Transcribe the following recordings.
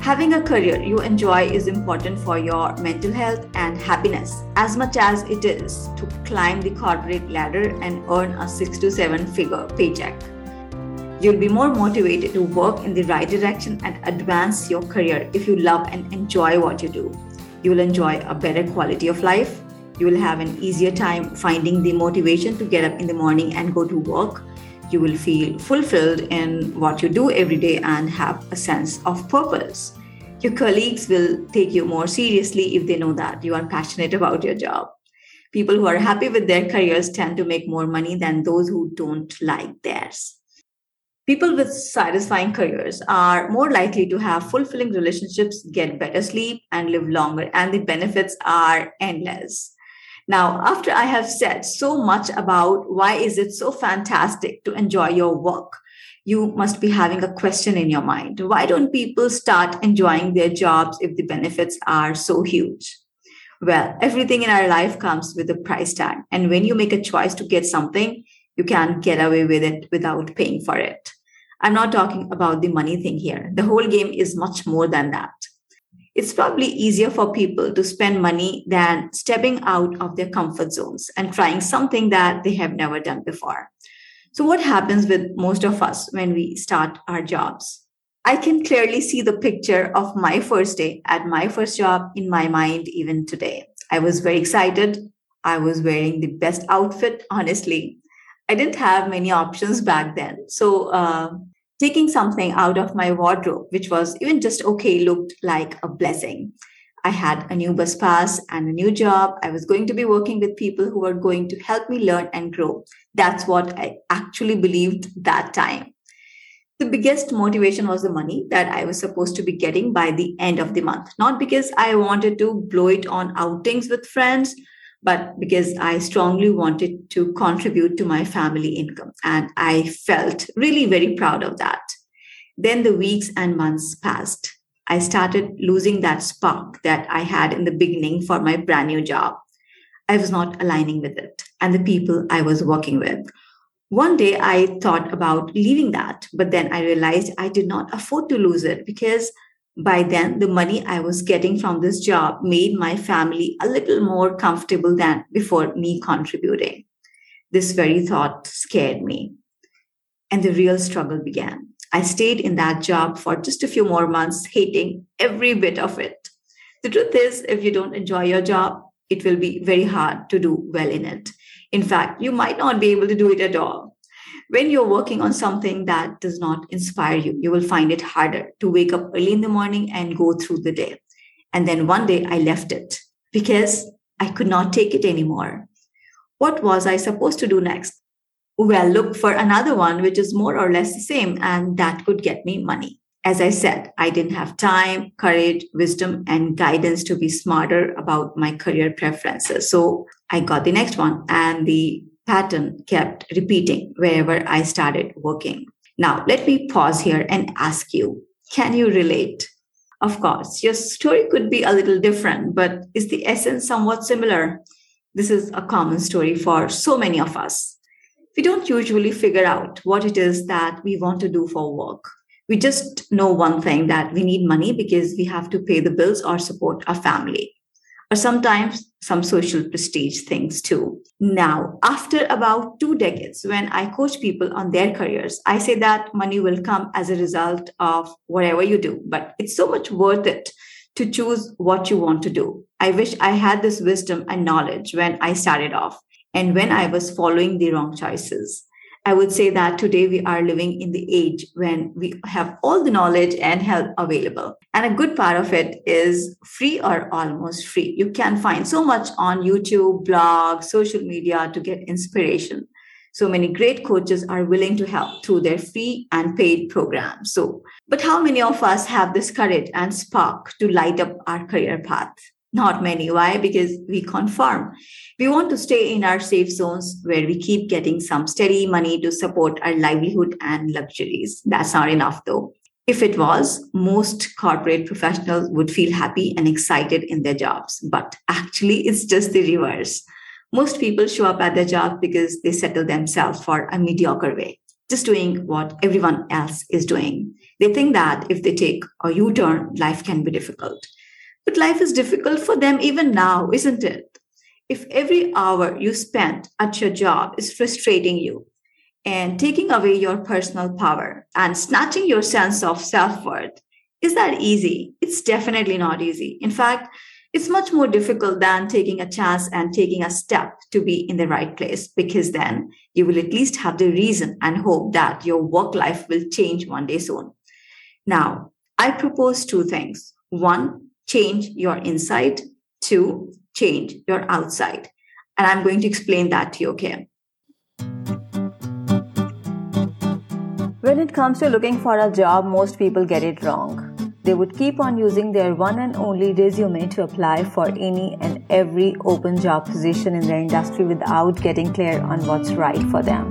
Having a career you enjoy is important for your mental health and happiness as much as it is to climb the corporate ladder and earn a six to seven figure paycheck. You'll be more motivated to work in the right direction and advance your career if you love and enjoy what you do. You will enjoy a better quality of life. You will have an easier time finding the motivation to get up in the morning and go to work you will feel fulfilled in what you do every day and have a sense of purpose. Your colleagues will take you more seriously if they know that you are passionate about your job. People who are happy with their careers tend to make more money than those who don't like theirs. People with satisfying careers are more likely to have fulfilling relationships, get better sleep, and live longer, and the benefits are endless. Now, after I have said so much about why is it so fantastic to enjoy your work, you must be having a question in your mind. Why don't people start enjoying their jobs if the benefits are so huge? Well, everything in our life comes with a price tag. And when you make a choice to get something, you can't get away with it without paying for it. I'm not talking about the money thing here. The whole game is much more than that it's probably easier for people to spend money than stepping out of their comfort zones and trying something that they have never done before. So, what happens with most of us when we start our jobs? I can clearly see the picture of my first day at my first job in my mind even today. I was very excited. I was wearing the best outfit, honestly. I didn't have many options back then. So, uh, taking something out of my wardrobe, which was even just okay, looked like a blessing. I had a new bus pass and a new job. I was going to be working with people who were going to help me learn and grow. That's what I actually believed that time. The biggest motivation was the money that I was supposed to be getting by the end of the month, not because I wanted to blow it on outings with friends but because I strongly wanted to contribute to my family income. And I felt really very proud of that. Then the weeks and months passed. I started losing that spark that I had in the beginning for my brand new job. I was not aligning with it and the people I was working with. One day I thought about leaving that, but then I realized I did not afford to lose it because by then the money i was getting from this job made my family a little more comfortable than before me contributing. This very thought scared me. And the real struggle began. I stayed in that job for just a few more months hating every bit of it. The truth is if you don't enjoy your job it will be very hard to do well in it. In fact you might not be able to do it at all when you're working on something that does not inspire you, you will find it harder to wake up early in the morning and go through the day. And then one day I left it because I could not take it anymore. What was I supposed to do next? Well, look for another one which is more or less the same, and that could get me money. As I said, I didn't have time, courage, wisdom, and guidance to be smarter about my career preferences. So I got the next one, and the pattern kept repeating wherever I started working. Now, let me pause here and ask you can you relate? Of course, your story could be a little different, but is the essence somewhat similar? This is a common story for so many of us. We don't usually figure out what it is that we want to do for work. We just know one thing that we need money because we have to pay the bills or support our family or sometimes some social prestige things too. Now, after about two decades, when I coach people on their careers, I say that money will come as a result of whatever you do, but it's so much worth it to choose what you want to do. I wish I had this wisdom and knowledge when I started off and when I was following the wrong choices. I would say that today we are living in the age when we have all the knowledge and help available. And a good part of it is free or almost free. You can find so much on YouTube, blog, social media to get inspiration. So many great coaches are willing to help through their free and paid programs. So, but how many of us have this courage and spark to light up our career path? Not many. Why? Because we conform. We want to stay in our safe zones where we keep getting some steady money to support our livelihood and luxuries. That's not enough though. If it was, most corporate professionals would feel happy and excited in their jobs. But actually, it's just the reverse. Most people show up at their job because they settle themselves for a mediocre way, just doing what everyone else is doing. They think that if they take a U turn, life can be difficult. But life is difficult for them even now, isn't it? If every hour you spend at your job is frustrating you and taking away your personal power and snatching your sense of self worth, is that easy? It's definitely not easy. In fact, it's much more difficult than taking a chance and taking a step to be in the right place because then you will at least have the reason and hope that your work life will change one day soon. Now, I propose two things. One, change your inside. to change your outside. And I'm going to explain that to you, okay? When it comes to looking for a job, most people get it wrong. They would keep on using their one and only resume to apply for any and every open job position in their industry without getting clear on what's right for them.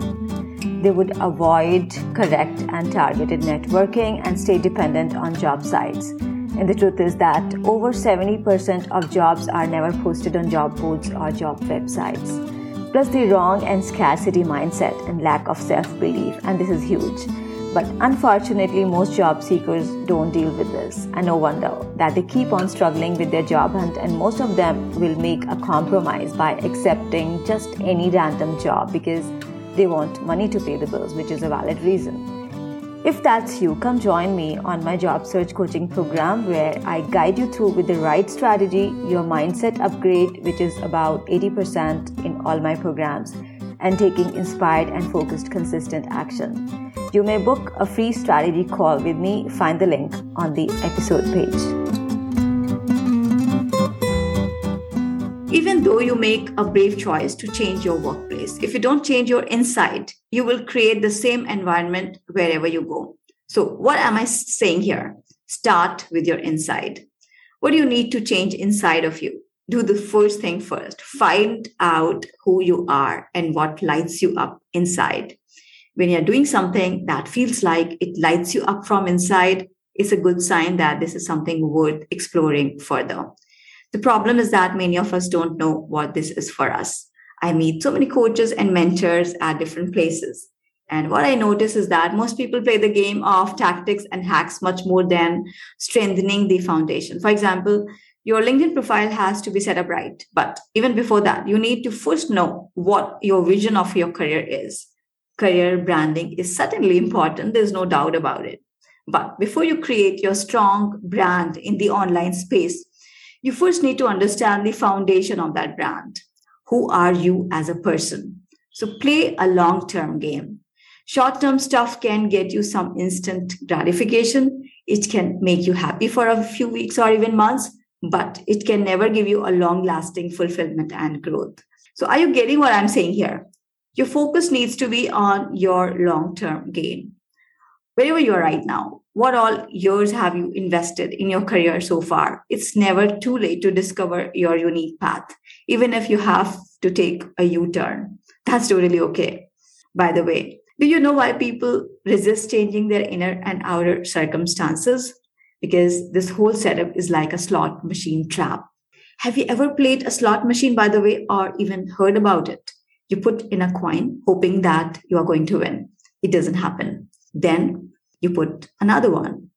They would avoid correct and targeted networking and stay dependent on job sites. And the truth is that over 70% of jobs are never posted on job boards or job websites. Plus, the wrong and scarcity mindset and lack of self belief, and this is huge but unfortunately, most job seekers don't deal with this, and no wonder that they keep on struggling with their job hunt, and most of them will make a compromise by accepting just any random job because they want money to pay the bills, which is a valid reason. If that's you, come join me on my job search coaching program where I guide you through with the right strategy your mindset upgrade, which is about 80% in all my programs and taking inspired and focused consistent action. You may book a free strategy call with me. Find the link on the episode page. Though you make a brave choice to change your workplace, if you don't change your inside, you will create the same environment wherever you go. So, what am I saying here? Start with your inside. What do you need to change inside of you? do the first thing first find out who you are and what lights you up inside when you're doing something that feels like it lights you up from inside it's a good sign that this is something worth exploring further the problem is that many of us don't know what this is for us i meet so many coaches and mentors at different places and what I notice is that most people play the game of tactics and hacks much more than strengthening the foundation. For example, your LinkedIn profile has to be set up right. But even before that, you need to first know what your vision of your career is. Career branding is certainly important, there's no doubt about it. But before you create your strong brand in the online space, you first need to understand the foundation of that brand. Who are you as a person? So play a long term game. Short term stuff can get you some instant gratification. It can make you happy for a few weeks or even months but it can never give you a long lasting fulfillment and growth. So, are you getting what I'm saying here? Your focus needs to be on your long term gain. Wherever you are right now, what all years have you invested in your career so far? It's never too late to discover your unique path, even if you have to take a U turn. That's totally okay. By the way, do you know why people resist changing their inner and outer circumstances? because this whole setup is like a slot machine trap. Have you ever played a slot machine, by the way, or even heard about it? You put in a coin hoping that you are going to win. It doesn't happen. Then you put another one.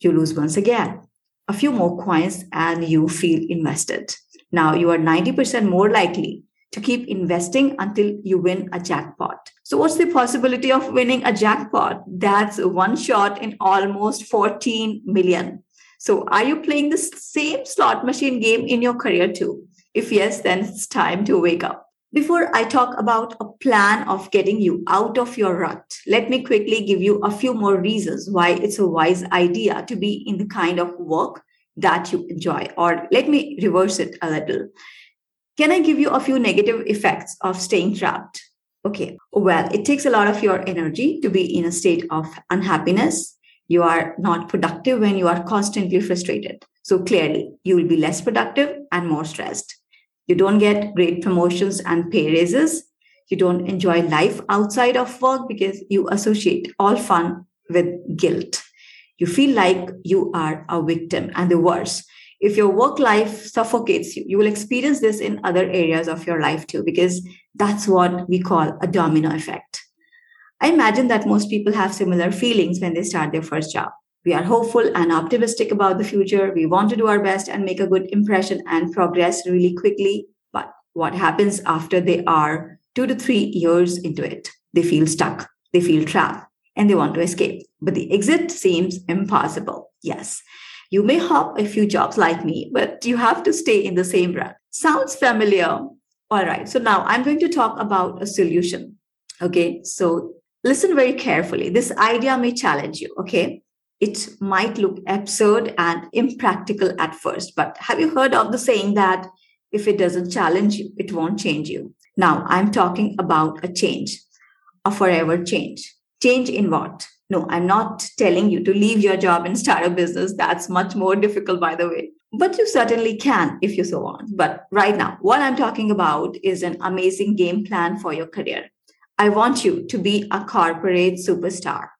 You lose once again. A few more coins and you feel invested. Now you are 90% more likely to keep investing until you win a jackpot. So, what's the possibility of winning a jackpot? That's one shot in almost 14 million. So, are you playing the same slot machine game in your career too? If yes, then it's time to wake up. Before I talk about a plan of getting you out of your rut, let me quickly give you a few more reasons why it's a wise idea to be in the kind of work that you enjoy. Or let me reverse it a little. Can I give you a few negative effects of staying trapped? Okay, well, it takes a lot of your energy to be in a state of unhappiness. You are not productive when you are constantly frustrated. So clearly, you will be less productive and more stressed. You don't get great promotions and pay raises. You don't enjoy life outside of work because you associate all fun with guilt. You feel like you are a victim. And the worst, if your work life suffocates you, you will experience this in other areas of your life too, because that's what we call a domino effect. I imagine that most people have similar feelings when they start their first job. We are hopeful and optimistic about the future. We want to do our best and make a good impression and progress really quickly. But what happens after they are two to three years into it? They feel stuck. They feel trapped and they want to escape. But the exit seems impossible. Yes. You may hop a few jobs like me, but you have to stay in the same rut. Sounds familiar? All right. So now I'm going to talk about a solution. Okay. So listen very carefully. This idea may challenge you. Okay. It might look absurd and impractical at first, but have you heard of the saying that if it doesn't challenge you, it won't change you? Now I'm talking about a change, a forever change. Change in what? No, I'm not telling you to leave your job and start a business. That's much more difficult, by the way. But you certainly can if you so want. But right now, what I'm talking about is an amazing game plan for your career. I want you to be a corporate superstar.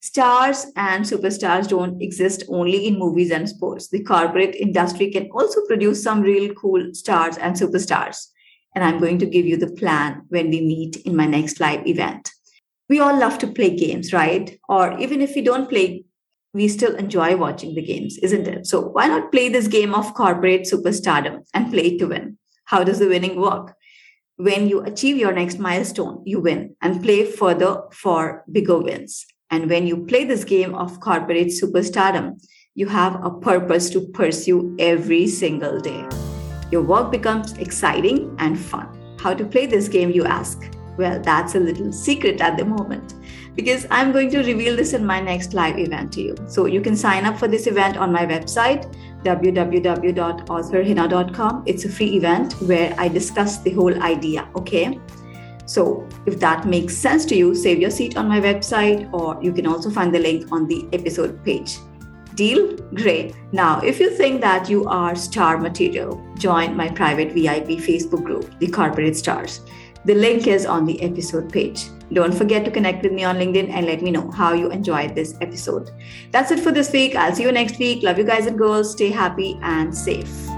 Stars and superstars don't exist only in movies and sports. The corporate industry can also produce some real cool stars and superstars. And I'm going to give you the plan when we meet in my next live event we all love to play games, right? Or even if we don't play, we still enjoy watching the games, isn't it? So why not play this game of corporate superstardom and play to win? How does the winning work? When you achieve your next milestone, you win and play further for bigger wins. And when you play this game of corporate superstardom, you have a purpose to pursue every single day. Your work becomes exciting and fun. How to play this game, you ask? Well, that's a little secret at the moment because I'm going to reveal this in my next live event to you. So you can sign up for this event on my website, www.authorhina.com. It's a free event where I discuss the whole idea. Okay. So if that makes sense to you, save your seat on my website, or you can also find the link on the episode page. Deal? Great. Now, if you think that you are star material, join my private VIP Facebook group, The Corporate Stars. The link is on the episode page. Don't forget to connect with me on LinkedIn and let me know how you enjoyed this episode. That's it for this week. I'll see you next week. Love you guys and girls. Stay happy and safe.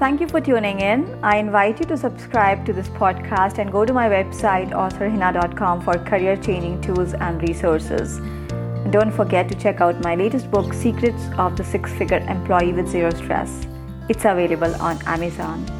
Thank you for tuning in. I invite you to subscribe to this podcast and go to my website, authorhina.com, for career changing tools and resources. And don't forget to check out my latest book, Secrets of the Six Figure Employee with Zero Stress. It's available on Amazon.